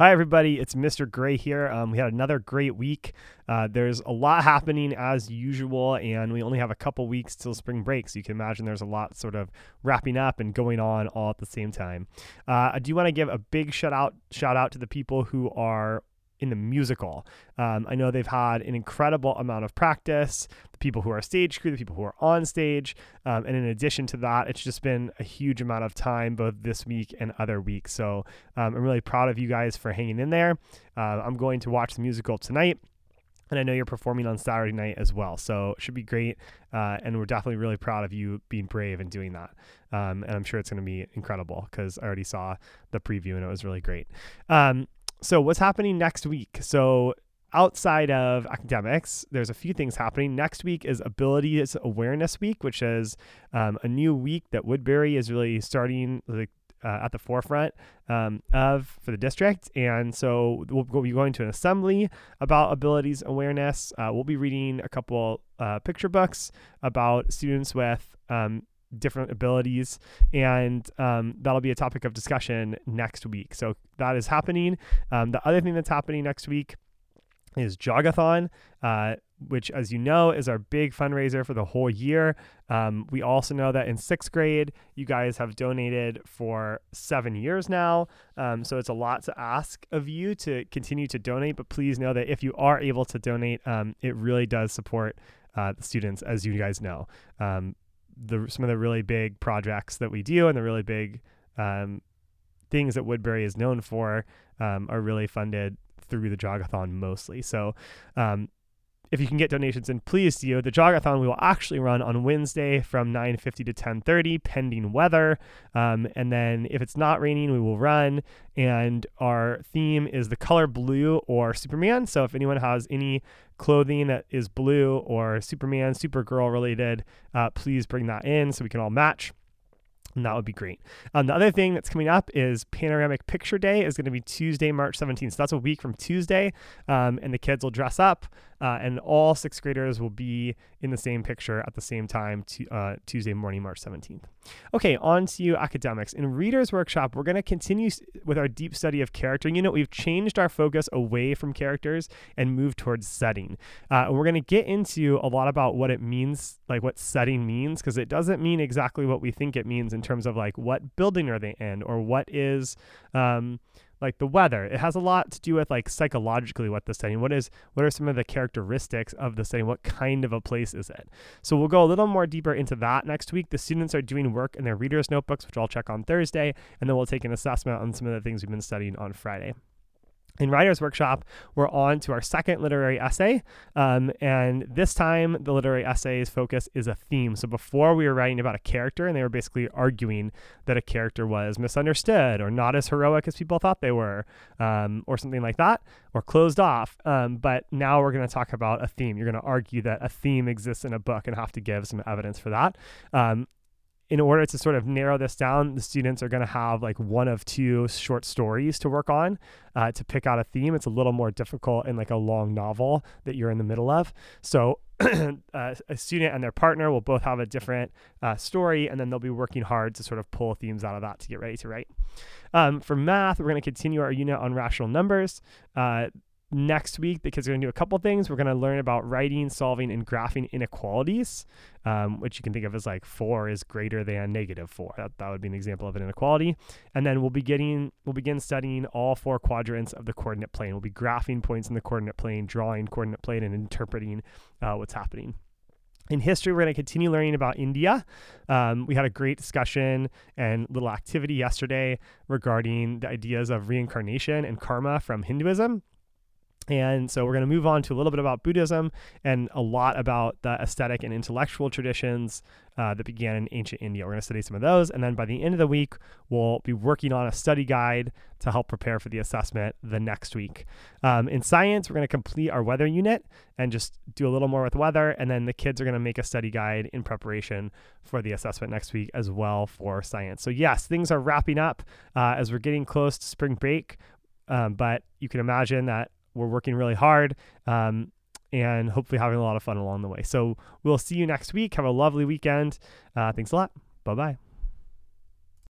Hi, everybody. It's Mr. Gray here. Um, we had another great week. Uh, there's a lot happening as usual, and we only have a couple weeks till spring break. So you can imagine there's a lot sort of wrapping up and going on all at the same time. Uh, I do want to give a big shout out, shout out to the people who are in the musical. Um, I know they've had an incredible amount of practice, the people who are stage crew, the people who are on stage. Um, and in addition to that, it's just been a huge amount of time both this week and other weeks. So um, I'm really proud of you guys for hanging in there. Uh, I'm going to watch the musical tonight. And I know you're performing on Saturday night as well. So it should be great. Uh, and we're definitely really proud of you being brave and doing that. Um, and I'm sure it's going to be incredible because I already saw the preview and it was really great. Um, so what's happening next week? So outside of academics, there's a few things happening. Next week is Abilities Awareness Week, which is um, a new week that Woodbury is really starting like uh, at the forefront um, of for the district. And so we'll, be going to an assembly about abilities awareness. Uh, we'll be reading a couple uh, picture books about students with um, different abilities, and um, that'll be a topic of discussion next week. So that is happening. Um, the other thing that's happening next week is Jogathon, uh, which, as you know, is our big fundraiser for the whole year. Um, we also know that in sixth grade, you guys have donated for seven years now. Um, so it's a lot to ask of you to continue to donate. But please know that if you are able to donate, um, it really does support uh, the students, as you guys know. The some of the really big projects that we do and the really big um, things that Woodbury is known for um, are really funded through the Jogathon mostly. So um, if you can get donations in, please do. The jogathon we will actually run on Wednesday from 9:50 to 10:30, pending weather. Um, and then if it's not raining, we will run. And our theme is the color blue or Superman. So if anyone has any clothing that is blue or Superman, Supergirl related, uh, please bring that in so we can all match. And that would be great. Um, the other thing that's coming up is Panoramic Picture Day is going to be Tuesday, March 17th. So that's a week from Tuesday. Um, and the kids will dress up, uh, and all sixth graders will be in the same picture at the same time uh, Tuesday morning, March 17th. Okay, on to you, academics. In Reader's Workshop, we're going to continue with our deep study of character. You know, we've changed our focus away from characters and moved towards setting. Uh, we're going to get into a lot about what it means, like what setting means, because it doesn't mean exactly what we think it means in terms of like what building are they in or what is. Um, like the weather. It has a lot to do with like psychologically what the setting. What is what are some of the characteristics of the setting? What kind of a place is it? So we'll go a little more deeper into that next week. The students are doing work in their readers' notebooks, which I'll check on Thursday, and then we'll take an assessment on some of the things we've been studying on Friday in Writer's Workshop, we're on to our second literary essay. Um, and this time, the literary essay's focus is a theme. So before we were writing about a character, and they were basically arguing that a character was misunderstood or not as heroic as people thought they were, um, or something like that, or closed off. Um, but now we're going to talk about a theme. You're going to argue that a theme exists in a book and have to give some evidence for that. In order to sort of narrow this down, the students are going to have like one of two short stories to work on uh, to pick out a theme. It's a little more difficult in like a long novel that you're in the middle of. So uh, a student and their partner will both have a different uh, story, and then they'll be working hard to sort of pull themes out of that to get ready to write. Um, for math, we're going to continue our unit on rational numbers. Next week because we're going to do a couple things. We're going to learn about writing solving and graphing inequalities um, which you can think of as like four is greater than negative four. That, that would be an example of an inequality. And then we'll be getting we'll begin studying all four quadrants of the coordinate plane. We'll be graphing points in the coordinate plane drawing coordinate plane and interpreting uh, what's happening. In history, we're going to continue learning about India. Um, we had a great discussion and little activity yesterday regarding the ideas of reincarnation and karma from Hinduism. And so we're going to move on to a little bit about Buddhism and a lot about the aesthetic and intellectual traditions uh, that began in ancient India. We're going to study some of those. And then by the end of the week, we'll be working on a study guide to help prepare for the assessment the next week. Um, in science, we're going to complete our weather unit and just do a little more with weather. And then the kids are going to make a study guide in preparation for the assessment next week as well for science. So, yes, things are wrapping up uh, as we're getting close to spring break. Um, but you can imagine that we're working really hard um, and hopefully having a lot of fun along the way. So we'll see you next week. Have a lovely weekend. Uh, thanks a lot. Bye bye.